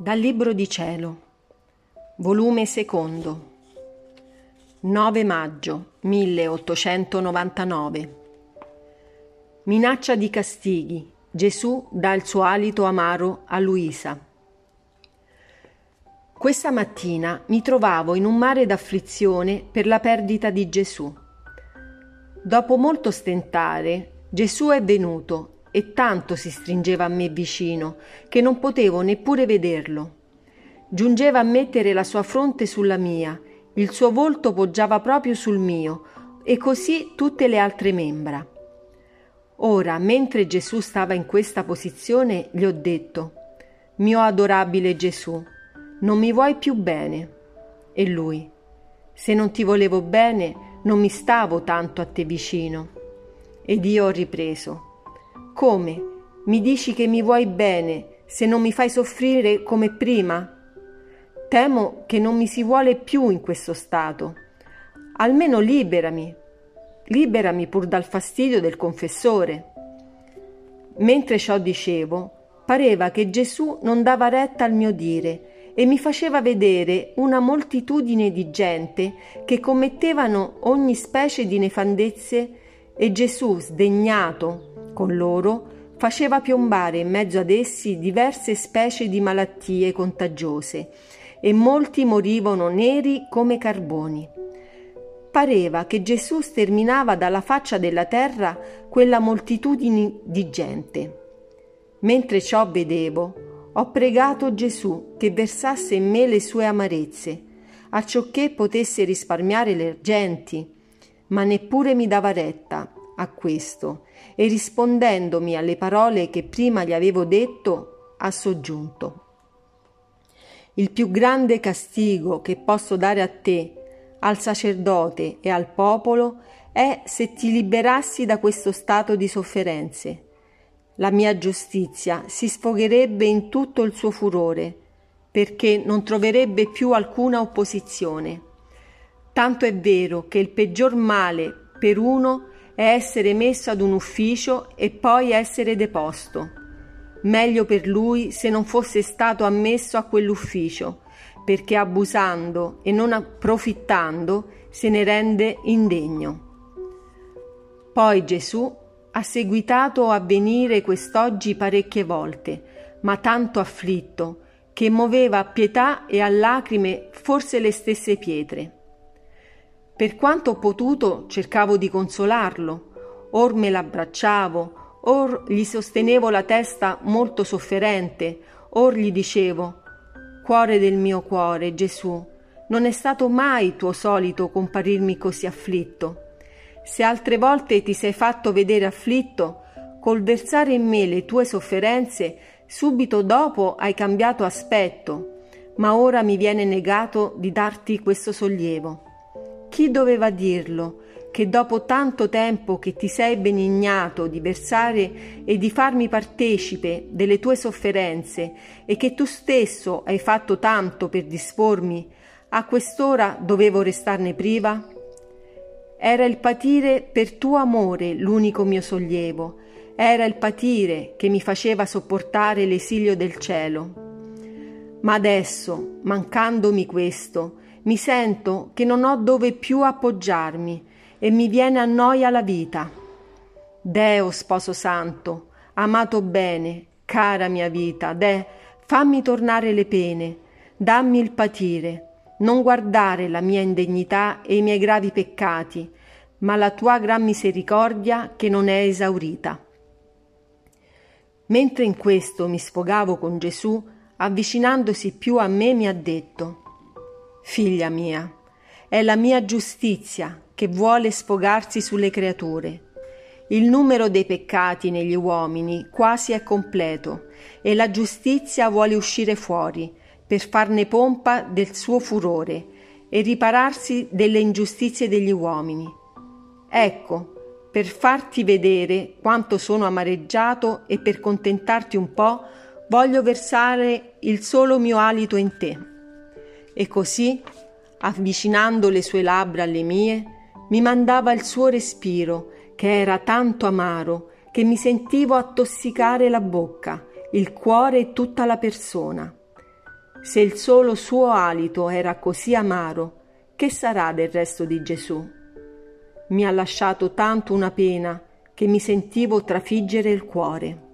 Dal Libro di Cielo, volume secondo, 9 maggio 1899. Minaccia di castighi. Gesù dà il suo alito amaro a Luisa. Questa mattina mi trovavo in un mare d'afflizione per la perdita di Gesù. Dopo molto stentare, Gesù è venuto e tanto si stringeva a me vicino che non potevo neppure vederlo. Giungeva a mettere la sua fronte sulla mia, il suo volto poggiava proprio sul mio e così tutte le altre membra. Ora, mentre Gesù stava in questa posizione, gli ho detto, mio adorabile Gesù, non mi vuoi più bene? E lui, se non ti volevo bene, non mi stavo tanto a te vicino. Ed io ho ripreso, come? Mi dici che mi vuoi bene se non mi fai soffrire come prima? Temo che non mi si vuole più in questo stato. Almeno liberami. Liberami pur dal fastidio del confessore. Mentre ciò dicevo, pareva che Gesù non dava retta al mio dire e mi faceva vedere una moltitudine di gente che commettevano ogni specie di nefandezze e Gesù, sdegnato, con loro faceva piombare in mezzo ad essi diverse specie di malattie contagiose e molti morivano neri come carboni. Pareva che Gesù sterminava dalla faccia della terra quella moltitudine di gente. Mentre ciò vedevo, ho pregato Gesù che versasse in me le sue amarezze, acciocché potesse risparmiare le genti, ma neppure mi dava retta a questo e rispondendomi alle parole che prima gli avevo detto, ha soggiunto. Il più grande castigo che posso dare a te, al sacerdote e al popolo è se ti liberassi da questo stato di sofferenze. La mia giustizia si sfogherebbe in tutto il suo furore, perché non troverebbe più alcuna opposizione. Tanto è vero che il peggior male per uno è essere messo ad un ufficio e poi essere deposto. Meglio per lui se non fosse stato ammesso a quell'ufficio, perché abusando e non approfittando se ne rende indegno. Poi Gesù ha seguitato a venire quest'oggi parecchie volte, ma tanto afflitto che muoveva a pietà e a lacrime forse le stesse pietre. Per quanto ho potuto cercavo di consolarlo, or me l'abbracciavo, or gli sostenevo la testa molto sofferente, or gli dicevo Cuore del mio cuore, Gesù, non è stato mai tuo solito comparirmi così afflitto. Se altre volte ti sei fatto vedere afflitto, col versare in me le tue sofferenze, subito dopo hai cambiato aspetto, ma ora mi viene negato di darti questo sollievo. Chi doveva dirlo? Che dopo tanto tempo che ti sei benignato di versare e di farmi partecipe delle tue sofferenze e che tu stesso hai fatto tanto per dispormi, a quest'ora dovevo restarne priva? Era il patire per tuo amore l'unico mio sollievo, era il patire che mi faceva sopportare l'esilio del cielo. Ma adesso, mancandomi questo, mi sento che non ho dove più appoggiarmi e mi viene a noia la vita. Deo, sposo santo, amato bene, cara mia vita, de, fammi tornare le pene, dammi il patire, non guardare la mia indegnità e i miei gravi peccati, ma la tua gran misericordia che non è esaurita. Mentre in questo mi sfogavo con Gesù, avvicinandosi più a me mi ha detto Figlia mia, è la mia giustizia che vuole sfogarsi sulle creature. Il numero dei peccati negli uomini quasi è completo e la giustizia vuole uscire fuori per farne pompa del suo furore e ripararsi delle ingiustizie degli uomini. Ecco, per farti vedere quanto sono amareggiato e per contentarti un po', voglio versare il solo mio alito in te. E così, avvicinando le sue labbra alle mie, mi mandava il suo respiro, che era tanto amaro che mi sentivo attossicare la bocca, il cuore e tutta la persona. Se il solo suo alito era così amaro, che sarà del resto di Gesù? Mi ha lasciato tanto una pena che mi sentivo trafiggere il cuore.